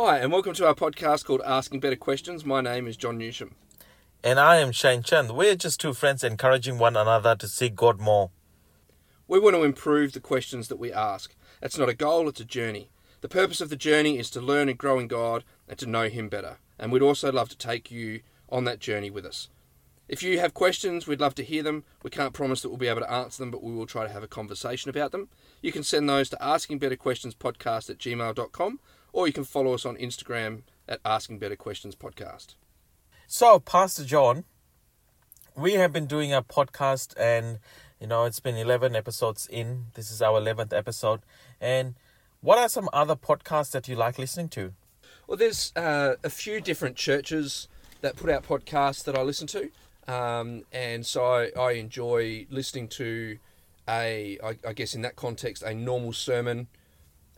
Hi, and welcome to our podcast called Asking Better Questions. My name is John Newsham. And I am Shane Chen. We're just two friends encouraging one another to seek God more. We want to improve the questions that we ask. It's not a goal, it's a journey. The purpose of the journey is to learn and grow in God and to know Him better. And we'd also love to take you on that journey with us. If you have questions, we'd love to hear them. We can't promise that we'll be able to answer them, but we will try to have a conversation about them. You can send those to askingbetterquestionspodcast at gmail.com or you can follow us on Instagram at Asking Better Questions Podcast. So, Pastor John, we have been doing a podcast and you know it's been 11 episodes in. This is our 11th episode. And what are some other podcasts that you like listening to? Well, there's uh, a few different churches that put out podcasts that I listen to. Um, and so I, I enjoy listening to a, I, I guess in that context, a normal sermon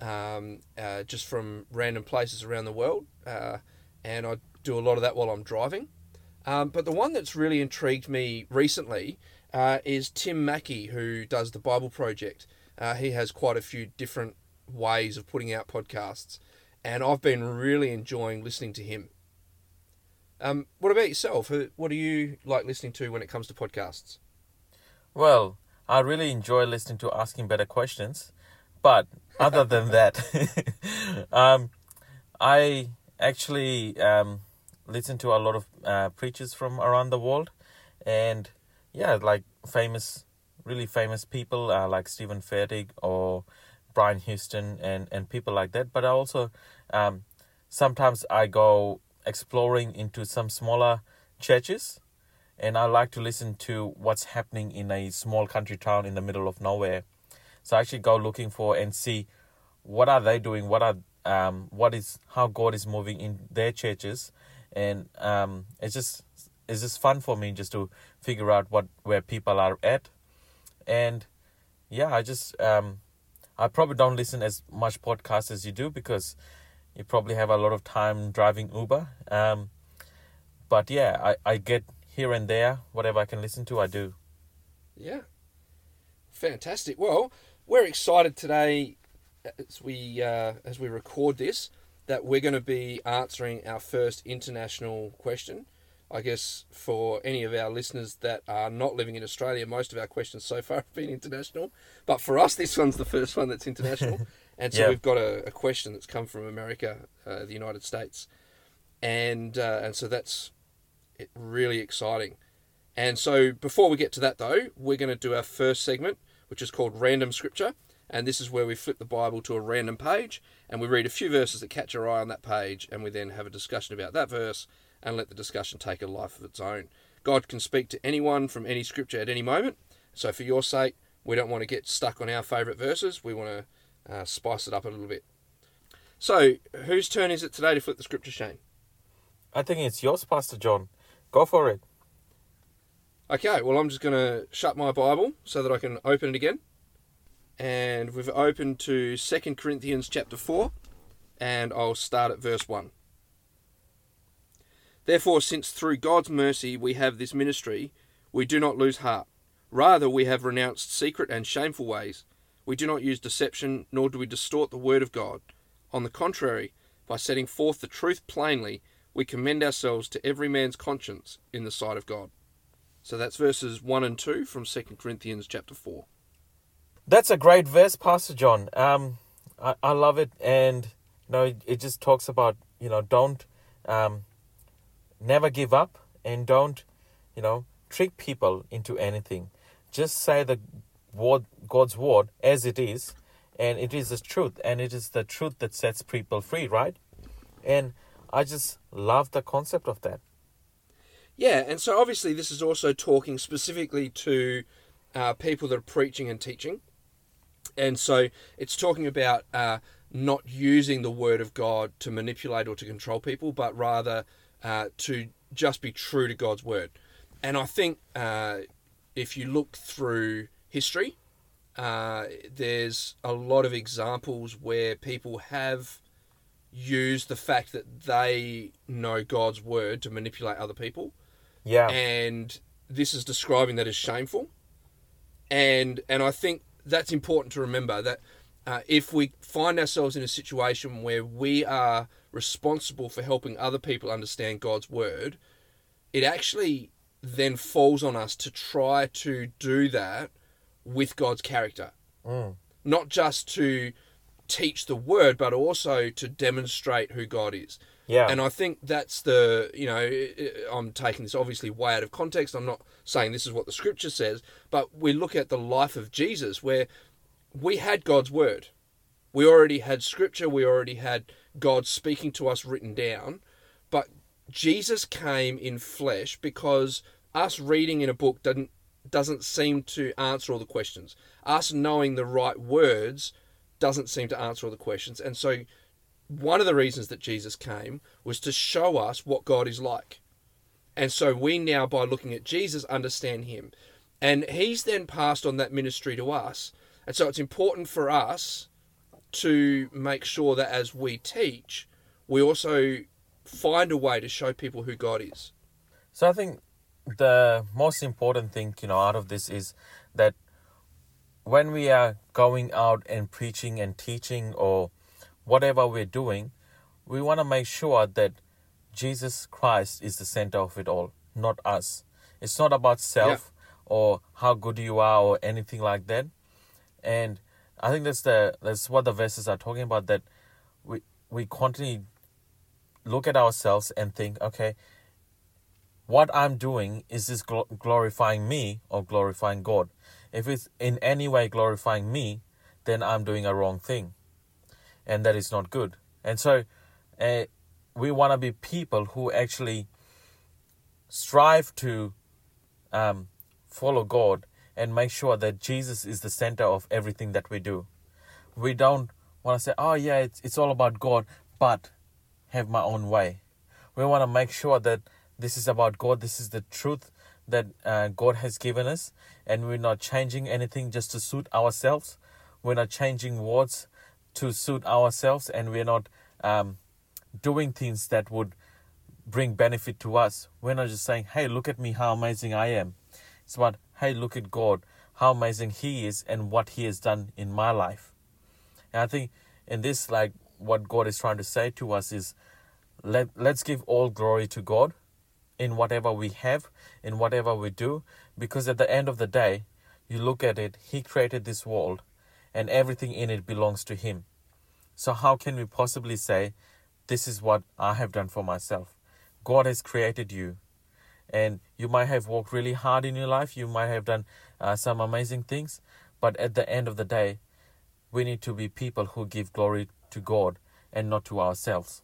um, uh, just from random places around the world. Uh, and I do a lot of that while I'm driving. Um, but the one that's really intrigued me recently uh, is Tim Mackie, who does the Bible Project. Uh, he has quite a few different ways of putting out podcasts, and I've been really enjoying listening to him. Um, what about yourself? What do you like listening to when it comes to podcasts? Well, I really enjoy listening to Asking Better Questions, but other than that, um, I actually um, listen to a lot of uh, preachers from around the world, and yeah, like famous, really famous people uh, like Steven Furtick or Brian Houston and and people like that. But I also um, sometimes I go exploring into some smaller churches and I like to listen to what's happening in a small country town in the middle of nowhere. So I actually go looking for and see what are they doing, what are um, what is how God is moving in their churches, and um, it's just it's just fun for me just to figure out what where people are at, and yeah, I just um, I probably don't listen as much podcast as you do because you probably have a lot of time driving Uber. Um, but yeah, I, I get here and there whatever I can listen to, I do. Yeah, fantastic. Well, we're excited today as we uh, as we record this that we're going to be answering our first international question. I guess for any of our listeners that are not living in Australia, most of our questions so far have been international. But for us, this one's the first one that's international. And so we've got a, a, question that's come from America, uh, the United States, and uh, and so that's really exciting. And so before we get to that though, we're going to do our first segment, which is called Random Scripture. And this is where we flip the Bible to a random page and we read a few verses that catch our eye on that page and we then have a discussion about that verse and let the discussion take a life of its own. God can speak to anyone from any scripture at any moment. So for your sake, we don't want to get stuck on our favourite verses. We want to uh, spice it up a little bit. So, whose turn is it today to flip the scripture, Shane? I think it's yours, Pastor John. Go for it. Okay, well, I'm just going to shut my Bible so that I can open it again and we've opened to Second Corinthians chapter 4, and I'll start at verse 1. Therefore, since through God's mercy we have this ministry, we do not lose heart. Rather, we have renounced secret and shameful ways. We do not use deception, nor do we distort the word of God. On the contrary, by setting forth the truth plainly, we commend ourselves to every man's conscience in the sight of God. So that's verses 1 and 2 from 2 Corinthians chapter 4. That's a great verse, Pastor John. Um, I, I love it, and you know, it, just talks about you know, don't um, never give up, and don't you know, trick people into anything. Just say the word, God's word as it is, and it is the truth, and it is the truth that sets people free, right? And I just love the concept of that. Yeah, and so obviously this is also talking specifically to uh, people that are preaching and teaching. And so it's talking about uh, not using the word of God to manipulate or to control people, but rather uh, to just be true to God's word. And I think uh, if you look through history, uh, there's a lot of examples where people have used the fact that they know God's word to manipulate other people. Yeah. And this is describing that as shameful. And and I think that's important to remember that uh, if we find ourselves in a situation where we are responsible for helping other people understand God's word, it actually then falls on us to try to do that with God's character. Mm. Not just to teach the word, but also to demonstrate who God is. Yeah. And I think that's the, you know, I'm taking this obviously way out of context. I'm not saying this is what the scripture says, but we look at the life of Jesus where we had God's word. We already had scripture, we already had God speaking to us written down, but Jesus came in flesh because us reading in a book doesn't doesn't seem to answer all the questions. Us knowing the right words doesn't seem to answer all the questions. And so one of the reasons that Jesus came was to show us what God is like. And so we now, by looking at Jesus, understand him. And he's then passed on that ministry to us. And so it's important for us to make sure that as we teach, we also find a way to show people who God is. So I think the most important thing, you know, out of this is that when we are going out and preaching and teaching or whatever we're doing, we want to make sure that Jesus Christ is the center of it all, not us. It's not about self or how good you are or anything like that. And I think that's the that's what the verses are talking about that we we continually look at ourselves and think, okay, what I'm doing is this gl- glorifying me or glorifying God? If it's in any way glorifying me, then I'm doing a wrong thing, and that is not good. And so, uh, we want to be people who actually strive to um, follow God and make sure that Jesus is the center of everything that we do. We don't want to say, "Oh yeah, it's it's all about God," but have my own way. We want to make sure that this is about God. This is the truth that uh, God has given us, and we're not changing anything just to suit ourselves. We're not changing words to suit ourselves, and we're not um, doing things that would bring benefit to us. We're not just saying, "Hey, look at me, how amazing I am." It's about, "Hey, look at God, how amazing He is, and what He has done in my life." And I think in this, like what God is trying to say to us is, let let's give all glory to God in whatever we have, in whatever we do, because at the end of the day, you look at it, He created this world, and everything in it belongs to Him. So how can we possibly say, this is what I have done for myself? God has created you, and you might have worked really hard in your life. You might have done uh, some amazing things, but at the end of the day, we need to be people who give glory to God and not to ourselves.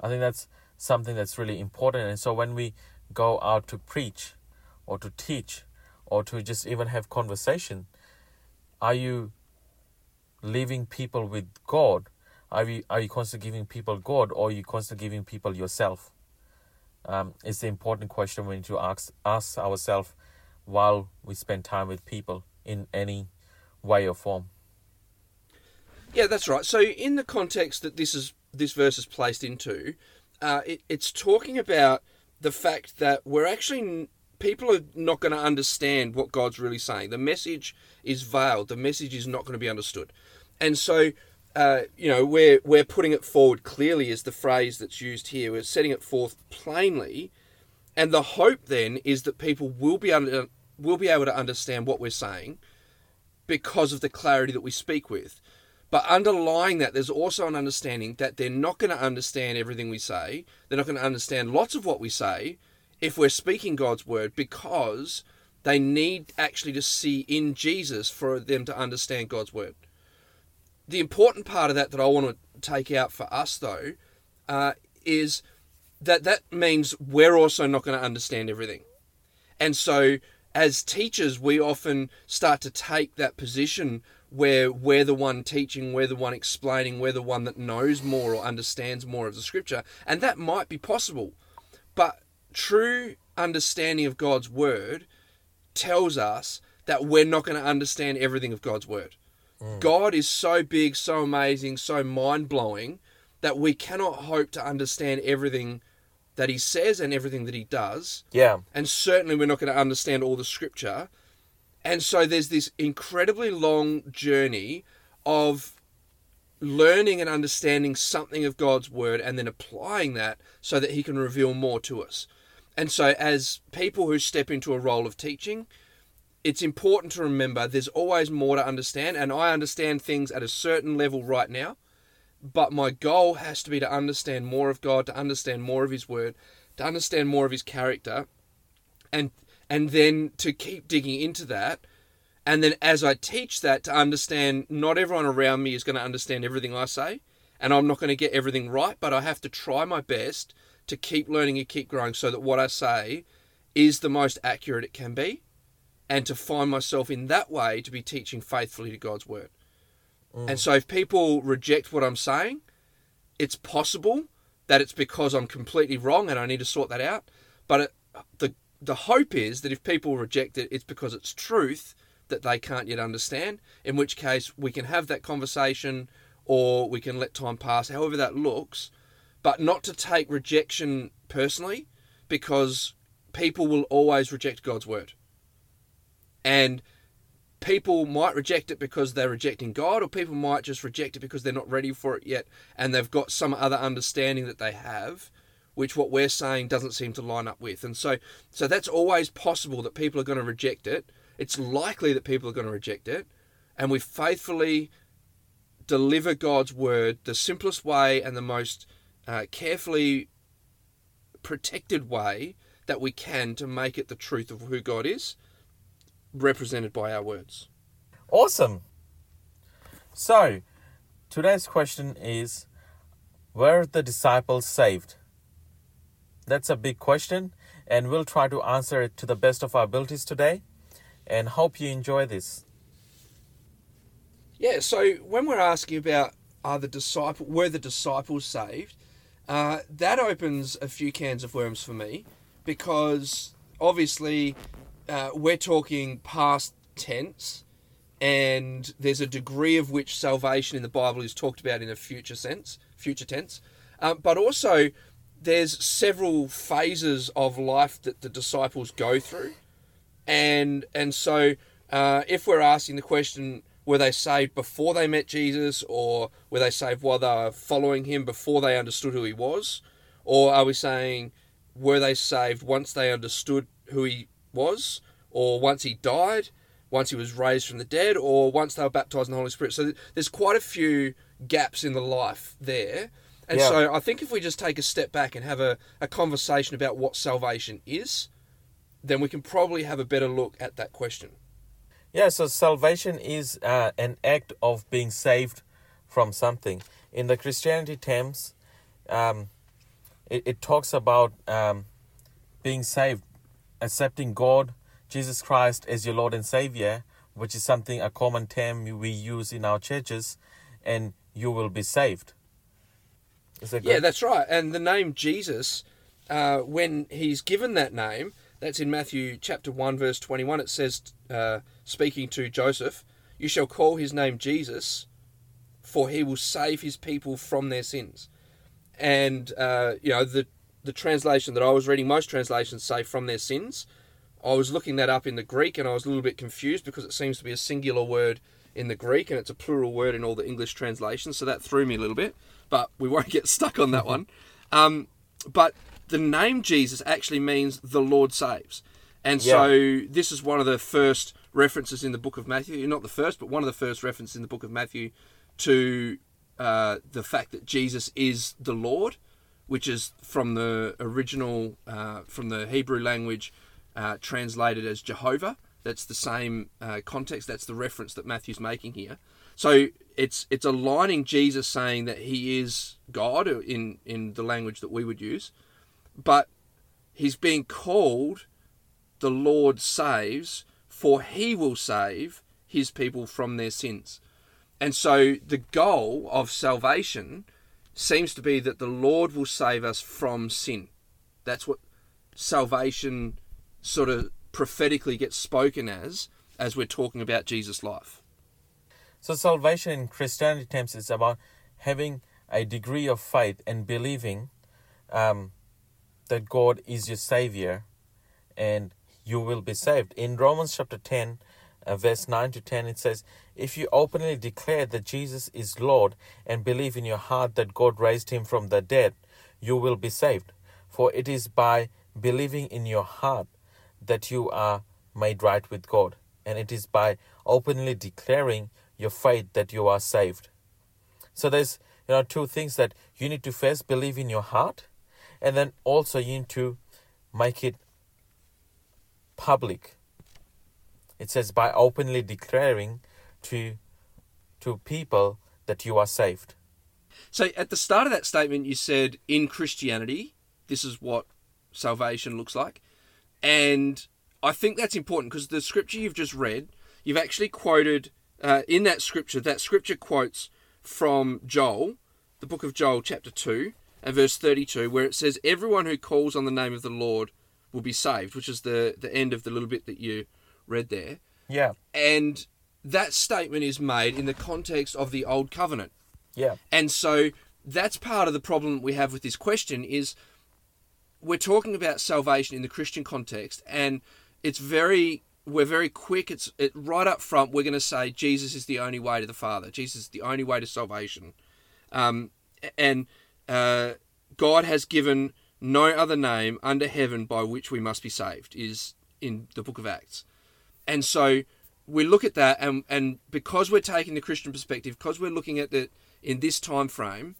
I think that's something that's really important. And so when we go out to preach or to teach or to just even have conversation, are you leaving people with God? Are you are you constantly giving people God or are you constantly giving people yourself? Um, it's the important question we need to ask ask ourselves while we spend time with people in any way or form. Yeah, that's right. So, in the context that this is this verse is placed into, uh, it, it's talking about the fact that we're actually people are not going to understand what God's really saying. The message is veiled. The message is not going to be understood, and so. Uh, you know, we're we're putting it forward clearly is the phrase that's used here. We're setting it forth plainly, and the hope then is that people will be able will be able to understand what we're saying because of the clarity that we speak with. But underlying that, there's also an understanding that they're not going to understand everything we say. They're not going to understand lots of what we say if we're speaking God's word because they need actually to see in Jesus for them to understand God's word. The important part of that that I want to take out for us, though, uh, is that that means we're also not going to understand everything. And so, as teachers, we often start to take that position where we're the one teaching, we're the one explaining, we're the one that knows more or understands more of the scripture. And that might be possible. But true understanding of God's word tells us that we're not going to understand everything of God's word. Mm. God is so big, so amazing, so mind blowing that we cannot hope to understand everything that He says and everything that He does Yeah. and certainly we're not going to understand all the scripture. And so there's this incredibly long journey of learning and understanding something of God's word and then applying that so that he can reveal more to us. And so as people who step into a role of teaching, it's important to remember there's always more to understand. And I understand things at a certain level right now, but my goal has to be to understand more of God, to understand more of his word, to understand more of his character and and then to keep digging into that. And then as I teach that, to understand not everyone around me is going to understand everything I say, and I'm not going to get everything right, but I have to try my best to keep learning and keep growing so that what I say is the most accurate it can be, and to find myself in that way to be teaching faithfully to God's word. Mm. And so if people reject what I'm saying, it's possible that it's because I'm completely wrong and I need to sort that out. But it, the the hope is that if people reject it, it's because it's truth that they can't yet understand, in which case we can have that conversation or we can let time pass, however that looks, but not to take rejection personally because people will always reject God's word. And people might reject it because they're rejecting God, or people might just reject it because they're not ready for it yet and they've got some other understanding that they have which what we're saying doesn't seem to line up with. And so so that's always possible that people are going to reject it it's likely that people are going to reject it. And we faithfully deliver God's word the simplest way and the most uh, carefully protected way that we can to make it the truth of who God is, represented by our words. Awesome. So, today's question is Were the disciples saved? That's a big question, and we'll try to answer it to the best of our abilities today and hope you enjoy this. Yeah, so when we're asking about are the disciple were the disciples saved, uh, that opens a few cans of worms for me because obviously uh, we're talking past tense and there's a degree of which salvation in the Bible is talked about in a future sense, future tense. Uh, but also, there's several phases of life that the disciples go through and and so uh, if we're asking the question were they saved before they met Jesus or were they saved while they were following him before they understood who he was? Or are we saying were they saved once they understood who he was? Or once he died? Once he was raised from the dead? Or once they were baptized in the holy spirit? So there's quite a few gaps in the life there. And yeah. so i think if we just take a step back and have a, a conversation about what salvation is then we can probably have a better look at that question. Yeah, so salvation is uh, an act of being saved from something. In the Christianity terms, um, it, it, talks about um, being saved, accepting God, Jesus Christ as your Lord and Savior, which is something, a common term we use in our churches, and you will be saved. That yeah, that's right. And the name Jesus, uh, when he's given that name, that's in Matthew chapter 1, verse 21. It says, uh, speaking to Joseph, You shall call his name Jesus, for he will save his people from their sins. And, uh, you know, the, the translation that I was reading, most translations say from their sins. I was looking that up in the Greek and I was a little bit confused because it seems to be a singular word in the Greek and it's a plural word in all the English translations, so that threw me a little bit. But we won't get stuck on that one. Um, but the name Jesus actually means the Lord saves. And yeah. so this is one of the first references in the book of Matthew, not the first, but one of the first references in the book of Matthew to uh, the fact that Jesus is the Lord, which is from the original, uh, from the Hebrew language, uh, translated as Jehovah. That's the same uh, context. That's the reference that Matthew's making here. So it's it's aligning Jesus saying that he is God in in the language that we would use, but he's being called the Lord saves, for he will save his people from their sins. And so the goal of salvation seems to be that the Lord will save us from sin. That's what salvation sort of prophetically gets spoken as as we're talking about Jesus' life. So salvation in Christianity terms is about having a degree of faith and believing um, that God is your Savior and you will be saved. In Romans chapter 10, uh, verse 9 to 10, it says, If you openly declare that Jesus is Lord and believe in your heart that God raised him from the dead, you will be saved. For it is by believing in your heart that you are made right with God, and it is by openly declaring your faith that you are saved. So there's you know two things that you need to first believe in your heart, and then also you need to make it public. It says by openly declaring to to people that you are saved. So at the start of that statement, you said in Christianity, this is what salvation looks like. And I think that's important because the scripture you've just read, you've actually quoted uh, in that scripture, that scripture quotes from Joel, the book of Joel, chapter 2, and verse 32, where it says, Everyone who calls on the name of the Lord will be saved, which is the, the end of the little bit that you read there. Yeah. And that statement is made in the context of the Old Covenant. Yeah. And so that's part of the problem we have with this question is we're talking about salvation in the Christian context and it's very we're very quick it's it, right up front we're going to say Jesus is the only way to the Father. Jesus is the only way to salvation. Um, and uh, God has given no other name under heaven by which we must be saved is in the book of Acts. And so we look at that and and because we're taking the Christian perspective, because we're looking at it in this time frame,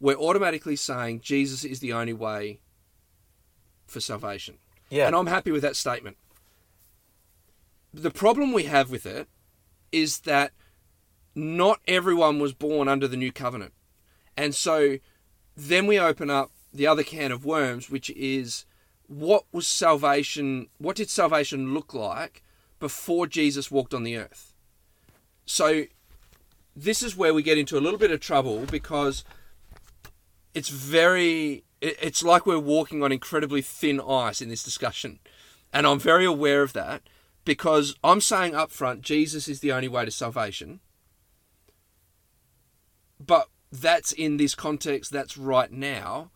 we're automatically saying Jesus is the only way for salvation. Yeah. And I'm happy with that statement. The problem we have with it is that not everyone was born under the new covenant. And so then we open up the other can of worms, which is what was salvation, what did salvation look like before Jesus walked on the earth? So this is where we get into a little bit of trouble because it's very it's like we're walking on incredibly thin ice in this discussion. And i'm very aware of that because i'm saying up front jesus is the only way to salvation. But that's in this context that's right now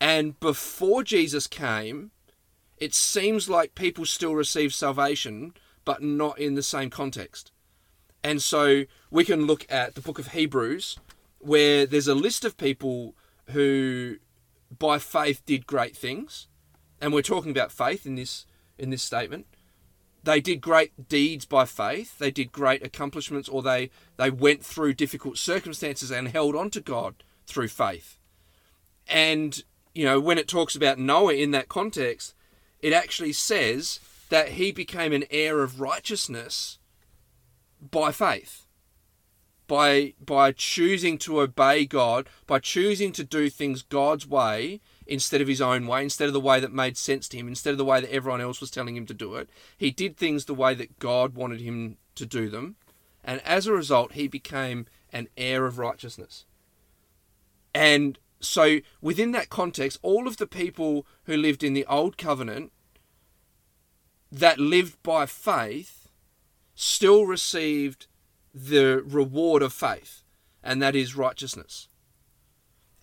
and before jesus came it seems like people still receive salvation but not in the same context and so we can look at the book of Hebrews, where there's a list of people who, by faith, did great things, and we're talking about faith in this in this statement. They did great deeds by faith. They did great accomplishments, or they they went through difficult circumstances and held on to God through faith. And you know, when it talks about Noah in that context, it actually says that he became an heir of righteousness by faith by by choosing to obey God by choosing to do things God's way instead of his own way instead of the way that made sense to him instead of the way that everyone else was telling him to do it. He did things the way that God wanted him to do them and as a result he became an heir of righteousness. And so within that context all of the people who lived in the old covenant that lived by faith still received the reward of faith, and that is righteousness.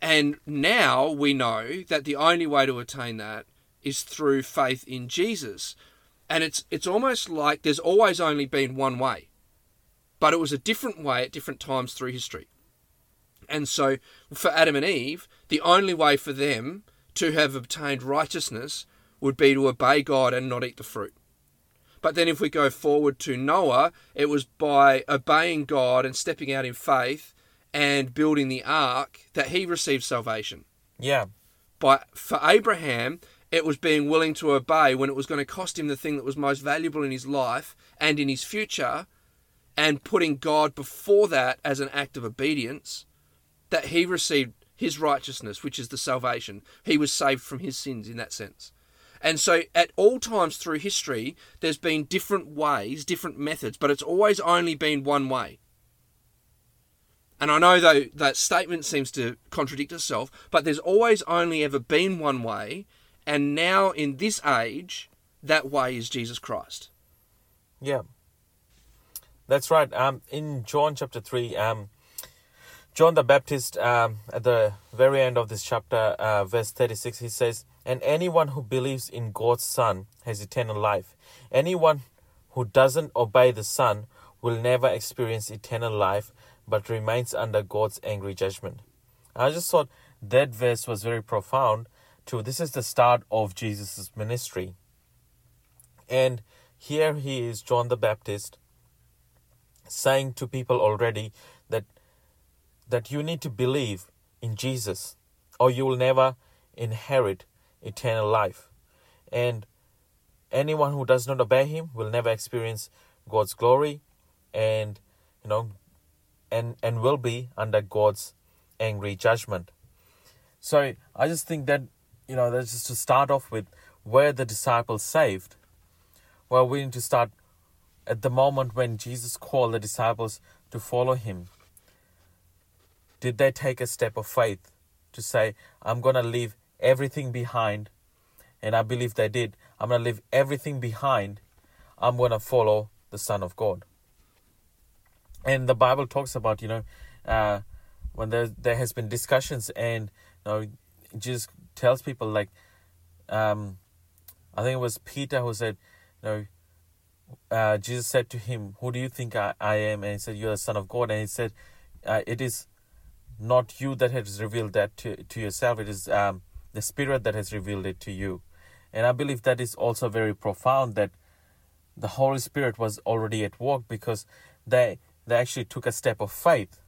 And now we know that the only way to attain that is through faith in Jesus. And it's it's almost like there's always only been one way. But it was a different way at different times through history. And so for Adam and Eve, the only way for them to have obtained righteousness would be to obey God and not eat the fruit. But then if we go forward to Noah, it was by obeying God and stepping out in faith and building the ark that he received salvation. Yeah. But for Abraham, it was being willing to obey when it was going to cost him the thing that was most valuable in his life and in his future, and putting God before that as an act of obedience, that he received his righteousness, which is the salvation. He was saved from his sins in that sense. And so, at all times through history, there's been different ways, different methods, but it's always only been one way. And I know though that statement seems to contradict itself, but there's always only ever been one way, and now in this age, that way is Jesus Christ. Yeah. That's right. Um, in John chapter 3, um, John the Baptist, um, at the very end of this chapter, uh, verse 36, he says, And anyone who believes in God's Son has eternal life. Anyone who doesn't obey the Son will never experience eternal life but remains under God's angry judgment. I just thought that verse was very profound too. This is the start of Jesus' ministry. And here he is, John the Baptist, saying to people already that you need to believe in Jesus or you will never inherit eternal life. And anyone who does not obey him will never experience God's glory and you know and and will be under God's angry judgment. So I just think that you know that's just to start off with where the disciples saved. Well, we need to start at the moment when Jesus called the disciples to follow him. Did they take a step of faith to say, I'm going to leave everything behind? And I believe they did. I'm going to leave everything behind. I'm going to follow the Son of God. And the Bible talks about, you know, uh, when there, there has been discussions and, you know, Jesus tells people like, um, I think it was Peter who said, you know, uh, Jesus said to him, Who do you think I, I am? And he said, You're the Son of God. And he said, uh, It is not you that has revealed that to, to yourself, it is um, the Spirit that has revealed it to you. And I believe that is also very profound that the Holy Spirit was already at work because they they actually took a step of faith.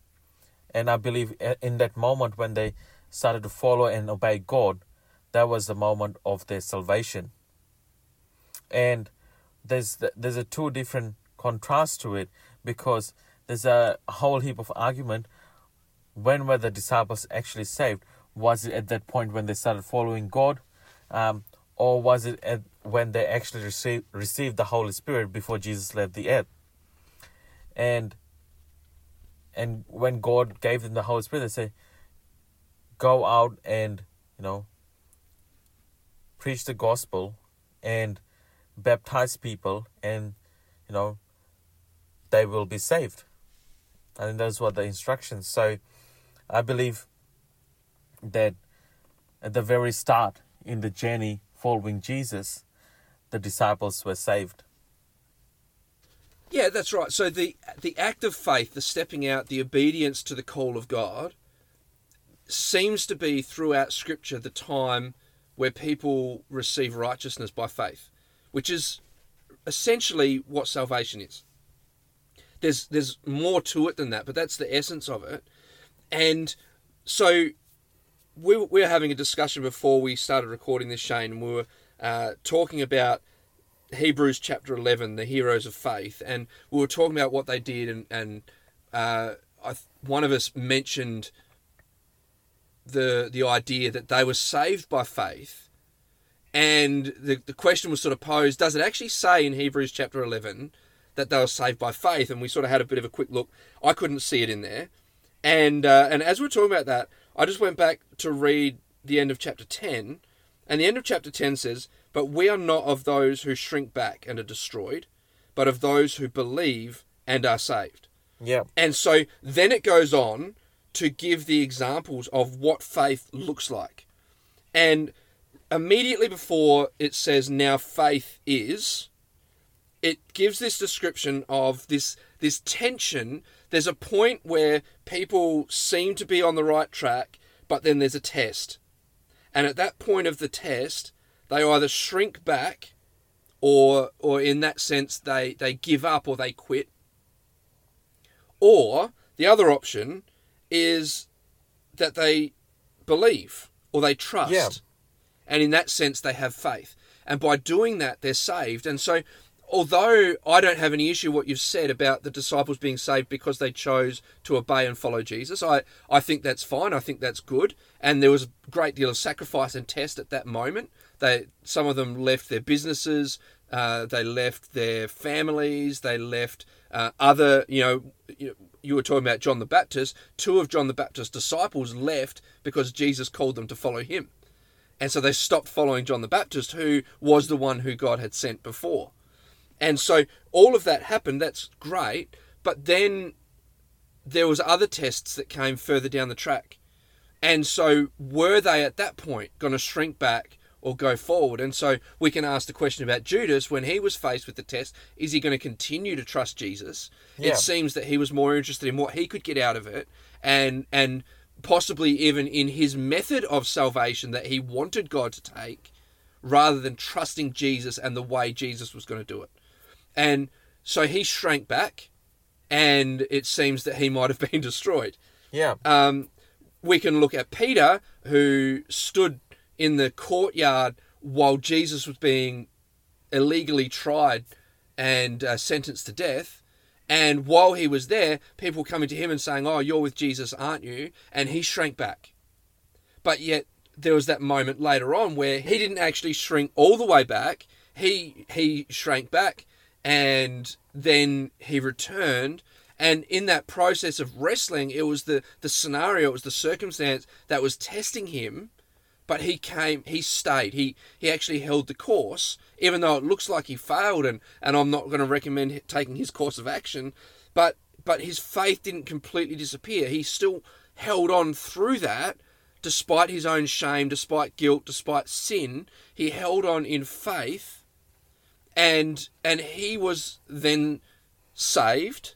And I believe in that moment when they started to follow and obey God, that was the moment of their salvation. And there's there's a two different contrast to it because there's a whole heap of argument when were the disciples actually saved? Was it at that point when they started following god? Um, or was it at when they actually received received the holy spirit before jesus left the earth? And and when god gave them the holy spirit they say go out and you know preach the gospel and baptize people and you know they will be saved. I think those were the instructions. So i believe that at the very start in the journey following jesus the disciples were saved Yeah, that's right. So the the act of faith, the stepping out, the obedience to the call of God, seems to be throughout Scripture the time where people receive righteousness by faith, which is essentially what salvation is. There's there's more to it than that, but that's the essence of it. And so we we were having a discussion before we started recording this, Shane, and we were uh, talking about Hebrews chapter 11, the heroes of faith, and we were talking about what they did, and, and uh, I, one of us mentioned the the idea that they were saved by faith, and the, the question was sort of posed, does it actually say in Hebrews chapter 11 that they were saved by faith? And we sort of had a bit of a quick look. I couldn't see it in there. And, uh, and as we we're talking about that, I just went back to read the end of chapter 10, and the end of chapter 10 says, But we are not of those who shrink back and are destroyed, but of those who believe and are saved. yeah And so then it goes on to give the examples of what faith looks like. And immediately before it says, Now faith is, it gives this description of this this tension. There's a point where people seem to be on the right track, but then there's a test. And at that point of the test, they either shrink back or or in that sense they, they give up or they quit. Or the other option is that they believe or they trust. Yeah. And in that sense they have faith. And by doing that they're saved. And so although I don't have any issue what you've said about the disciples being saved because they chose to obey and follow Jesus, I, I think that's fine. I think that's good. And there was a great deal of sacrifice and test at that moment. They some of them left their businesses, uh, they left their families, they left uh, other you know you, you were talking about John the Baptist. Two of John the Baptist's disciples left because Jesus called them to follow him. And so they stopped following John the Baptist, who was the one who God had sent before. And so all of that happened. That's great. But then there was other tests that came further down the track. And so were they at that point going to shrink back or go forward. And so we can ask the question about Judas when he was faced with the test is he going to continue to trust Jesus? Yeah. It seems that he was more interested in what he could get out of it and and possibly even in his method of salvation that he wanted God to take rather than trusting Jesus and the way Jesus was going to do it. And so he shrank back and it seems that he might have been destroyed. Yeah. Um, we can look at Peter, who stood in the courtyard while Jesus was being illegally tried and uh, sentenced to death. And while he was there, people coming to him and saying, Oh, you're with Jesus, aren't you? And he shrank back. But yet, there was that moment later on where he didn't actually shrink all the way back. He he shrank back and then he returned. And in that process of wrestling it was the the scenario it was the circumstance that was testing him but he came he stayed. He he actually held the course even though it looks like he failed and and I'm not going to recommend taking his course of action but but his faith didn't completely disappear. He still held on through that despite his own shame despite guilt despite sin. He held on in faith and and he was then saved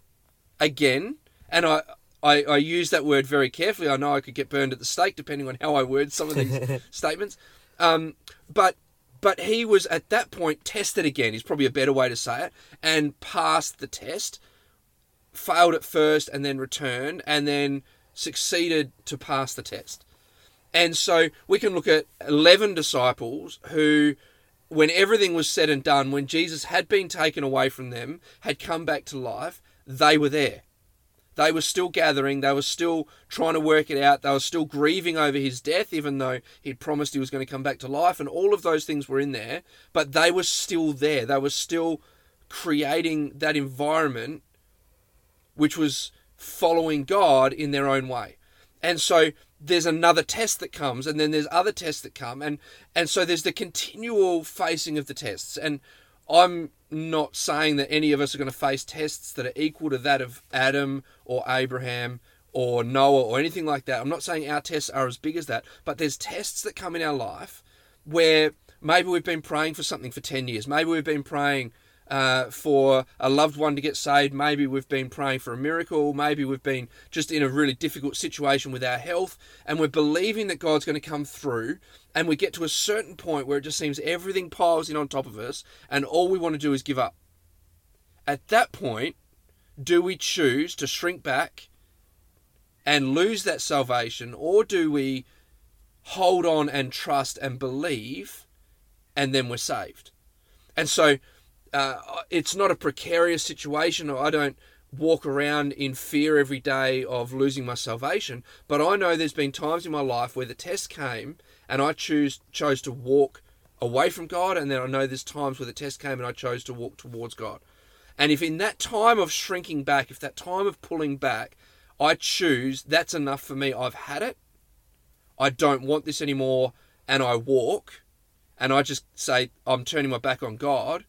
again. And I, I i use that word very carefully. I know i could get burned at the stake depending on how i word some of these statements. Um, but but he was at that point tested again is probably a better way to say it and passed the test failed at first and then returned and then succeeded to pass the test. And so we can look at 11 disciples who when everything was said and done, when Jesus had been taken away from them, had come back to life, they were there. They were still gathering, they were still trying to work it out, they were still grieving over his death, even though he'd promised he was going to come back to life, and all of those things were in there, but they were still there. They were still creating that environment which was following God in their own way. And so there's another test that comes and then there's other tests that come and and so there's the continual facing of the tests. And i'm not saying that any of us are going to face tests that are equal to that of adam or abraham or noah or anything like that. I'm not saying our tests are as big as that but there's tests that come in our life where maybe we've been praying for something for 10 years. Maybe we've been praying uh, for a loved one to get saved. Maybe we've been praying for a miracle. Maybe we've been just in a really difficult situation with our health and we're believing that God's going to come through. And we get to a certain point where it just seems everything piles in on top of us and all we want to do is give up. At that point, do we choose to shrink back and lose that salvation or do we hold on and trust and believe and then we're saved? And so uh, it's not a precarious situation. I don't walk around in fear every day of losing my salvation. But I know there's been times in my life where the test came and I choose chose to walk away from God, and then I know there's times where the test came and I chose to walk towards God. And if in that time of shrinking back, if that time of pulling back, I choose that's enough for me, I've had it, I don't want this anymore, and I walk, and I just say, I'm turning my back on God,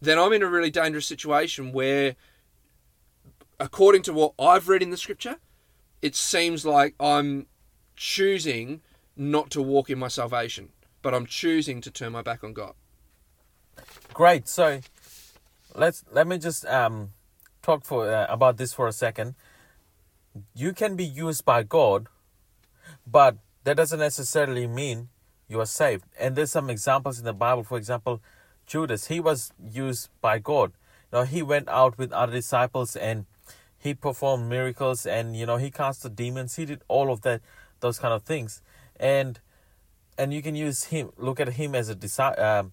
then I'm in a really dangerous situation where, according to what I've read in the scripture, it seems like I'm choosing not to walk in my salvation, but I'm choosing to turn my back on God. Great. So let's let me just um, talk for uh, about this for a second. You can be used by God, but that doesn't necessarily mean you are saved. And there's some examples in the Bible. For example, Judas, he was used by God. Know, he went out with other disciples and he performed miracles and you know he cast the demons. He did all of that, those kind of things, and and you can use him. Look at him as a disciple, um,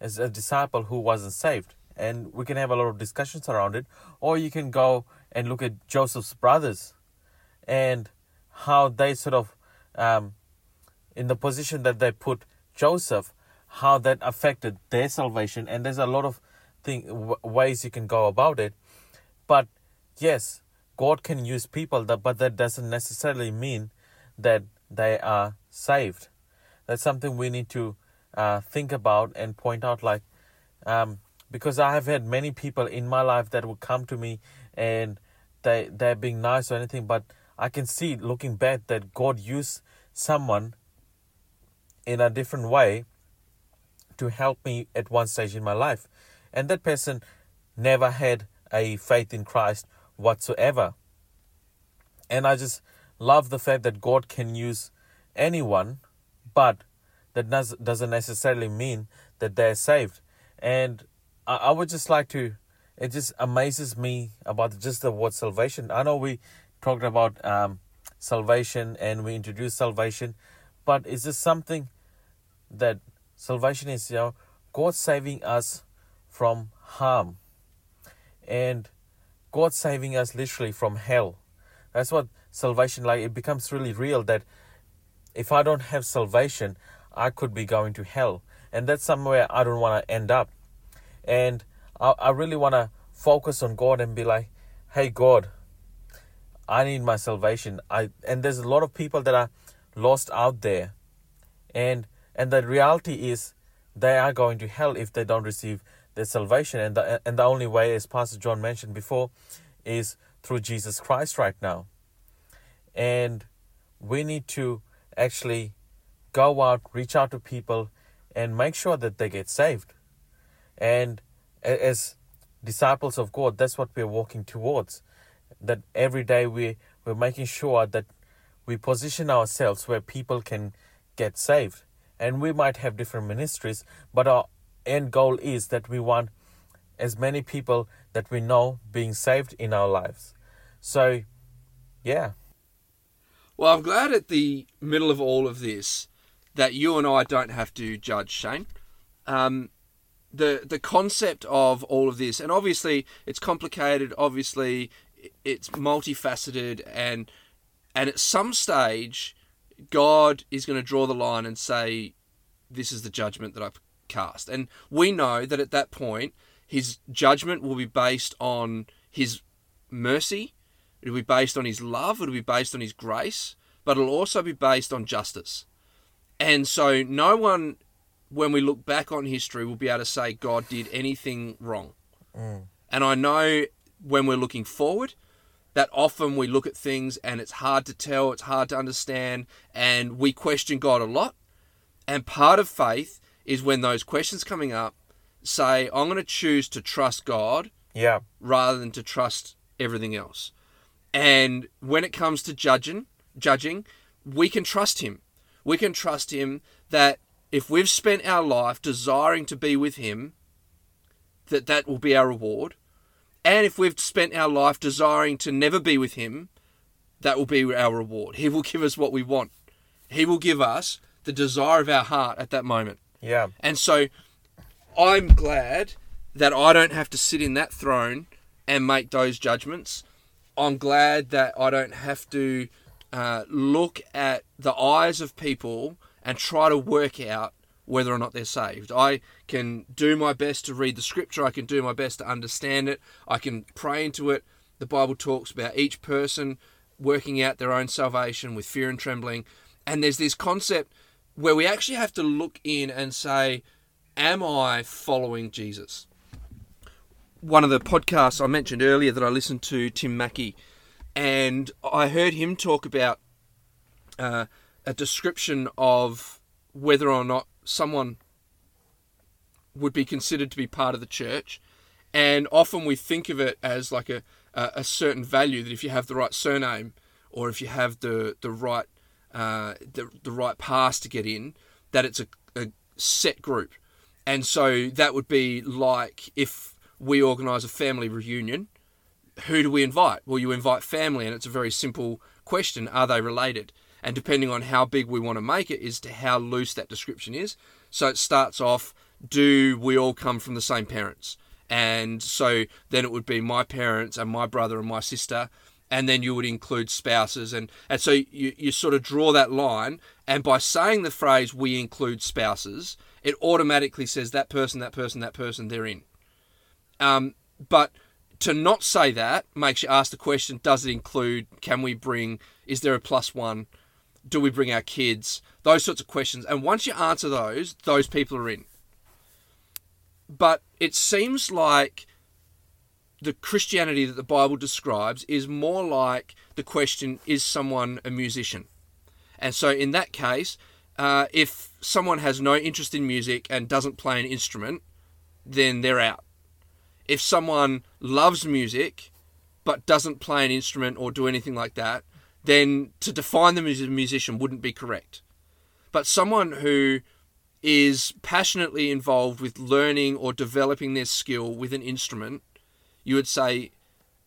as a disciple who wasn't saved, and we can have a lot of discussions around it. Or you can go and look at Joseph's brothers, and how they sort of, um, in the position that they put Joseph, how that affected their salvation and there's a lot of thing w- ways you can go about it. But yes god can use people that but that doesn't necessarily mean that they are saved. That's something we need to uh, think about and point out like um, because i have had many people in my life that would come to me and they they're being nice or anything but i can see looking back that god used someone in a different way to help me at one stage in my life. And that person never had a faith in Christ whatsoever. And I just love the fact that God can use anyone, but that does, doesn't necessarily mean that they're saved. And I, I would just like to, it just amazes me about just the word salvation. I know we talked about um, salvation and we introduced salvation, but is this something that salvation is, you know, God saving us from harm and God saving us literally from hell. That's what salvation like it becomes really real that if I don't have salvation, I could be going to hell. And that's somewhere I don't want to end up. And I, I really want to focus on God and be like, hey, God, I need my salvation. I And there's a lot of people that are lost out there. And and the reality is they are going to hell if they don't receive their salvation. And the, and the only way, as Pastor John mentioned before, is through Jesus Christ right now. And we need to actually go out, reach out to people, and make sure that they get saved. And as disciples of God, that's what we're walking towards. That every day we, we're making sure that we position ourselves where people can get saved. And we might have different ministries, but our end goal is that we want as many people that we know being saved in our lives. So, yeah. Well, I'm glad at the middle of all of this that you and I don't have to judge Shane. Um, the the concept of all of this, and obviously it's complicated. Obviously, it's multifaceted, and and at some stage, God is going to draw the line and say, "This is the judgment that I've cast," and we know that at that point, His judgment will be based on His mercy It'll be based on his love, it'll be based on his grace, but it'll also be based on justice. And so no one, when we look back on history, will be able to say God did anything wrong. Mm. And I know when we're looking forward, that often we look at things and it's hard to tell, it's hard to understand, and we question God a lot. And part of faith is when those questions coming up say, I'm going to choose to trust God Yeah. rather than to trust everything else. And when it comes to judging, judging, we can trust him. We can trust him that if we've spent our life desiring to be with him, that that will be our reward. And if we've spent our life desiring to never be with him, that will be our reward. He will give us what we want. He will give us the desire of our heart at that moment. Yeah. And so I'm glad that I don't have to sit in that throne and make those judgments. I'm glad that I don't have to uh, look at the eyes of people and try to work out whether or not they're saved. I can do my best to read the scripture, I can do my best to understand it, I can pray into it. The Bible talks about each person working out their own salvation with fear and trembling. And there's this concept where we actually have to look in and say, Am I following Jesus? One of the podcasts I mentioned earlier that I listened to, Tim Mackie, and I heard him talk about uh, a description of whether or not someone would be considered to be part of the church. And often we think of it as like a, a, certain value that if you have the right surname or if you have the, the right uh, the, the right pass to get in, that it's a, a set group. And so that would be like if we organise a family reunion, who do we invite? Well, you invite family, and it's a very simple question are they related? And depending on how big we want to make it, is to how loose that description is. So it starts off do we all come from the same parents? And so then it would be my parents and my brother and my sister. And then you would include spouses. And, and so you, you sort of draw that line. And by saying the phrase, we include spouses, it automatically says that person, that person, that person, they're in. Um, but to not say that makes you ask the question does it include, can we bring, is there a plus one? Do we bring our kids? Those sorts of questions. And once you answer those, those people are in. But it seems like the Christianity that the Bible describes is more like the question is someone a musician? And so in that case, uh, if someone has no interest in music and doesn't play an instrument, then they're out. If someone loves music but doesn't play an instrument or do anything like that, then to define them as a musician wouldn't be correct. But someone who is passionately involved with learning or developing their skill with an instrument, you would say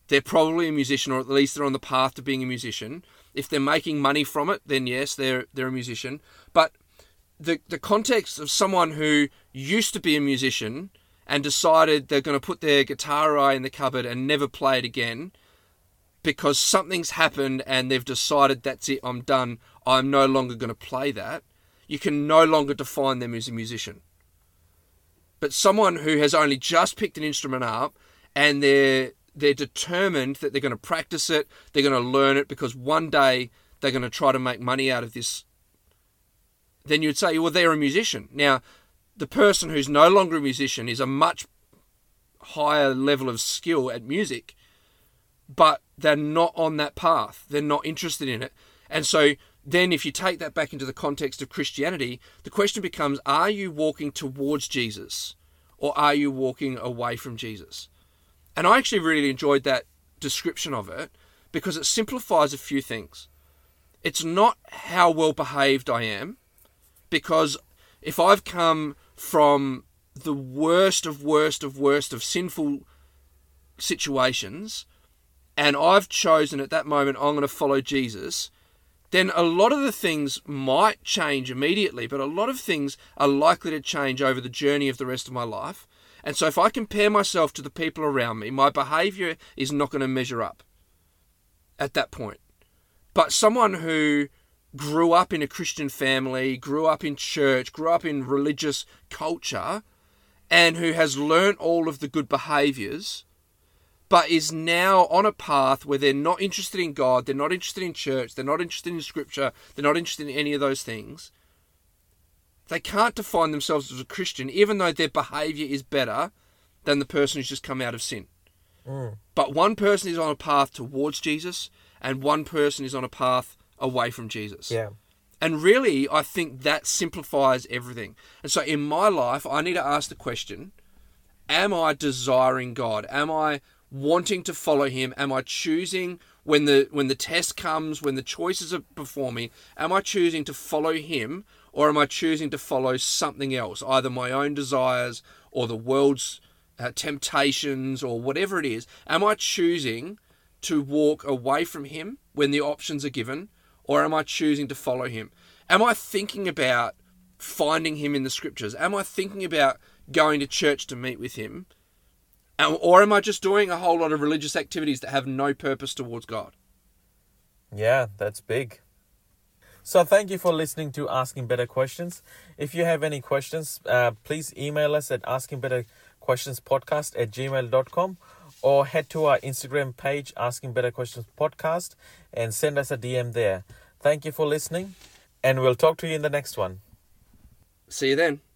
they're probably a musician, or at least they're on the path to being a musician. If they're making money from it, then yes, they're they're a musician. But the the context of someone who used to be a musician and decided they're going to put their guitar in the cupboard and never play it again because something's happened and they've decided that's it, I'm done, I'm no longer going to play that, you can no longer define them as a musician. But someone who has only just picked an instrument up and they're they're determined that they're going to practice it, they're going to learn it because one day they're going to try to make money out of this, then you'd say, well, they're a musician. Now, the person who's no longer a musician is a much higher level of skill at music, but they're not on that path. They're not interested in it. And so then if you take that back into the context of Christianity, the question becomes are you walking towards Jesus or are you walking away from Jesus? And I actually really enjoyed that description of it because it simplifies a few things. It's not how well behaved I am, because if I've come from the worst of worst of worst of sinful situations and I've chosen at that moment I'm going to follow Jesus, then a lot of the things might change immediately, but a lot of things are likely to change over the journey of the rest of my life. And so if I compare myself to the people around me, my behavior is not going to measure up at that point. But someone who grew up in a Christian family, grew up in church, grew up in religious culture, and who has learnt all of the good behaviors, but is now on a path where they're not interested in God, they're not interested in church, they're not interested in scripture, they're not interested in any of those things. They can't define themselves as a Christian, even though their behavior is better than the person who's just come out of sin. Mm. But one person is on a path towards Jesus, and one person is on a path away from Jesus. Yeah. And really, I think that simplifies everything. And so in my life, I need to ask the question Am I desiring God? Am I wanting to follow Him? Am I choosing when the when the test comes, when the choices are before me? Am I choosing to follow Him, or am I choosing to follow something else, either my own desires or the world's uh, temptations or whatever it is? Am I choosing to walk away from Him when the options are given? or am I choosing to follow him? Am I thinking about finding him in the scriptures? Am I thinking about going to church to meet with him? Or am I just doing a whole lot of religious activities that have no purpose towards God? Yeah, that's big. So thank you for listening to Asking Better Questions. If you have any questions, uh, please email us at askingbetterquestionspodcast at gmail.com or head to our Instagram page, Asking Better Questions Podcast, and send us a DM there. Thank you for listening, and we'll talk to you in the next one. See you then.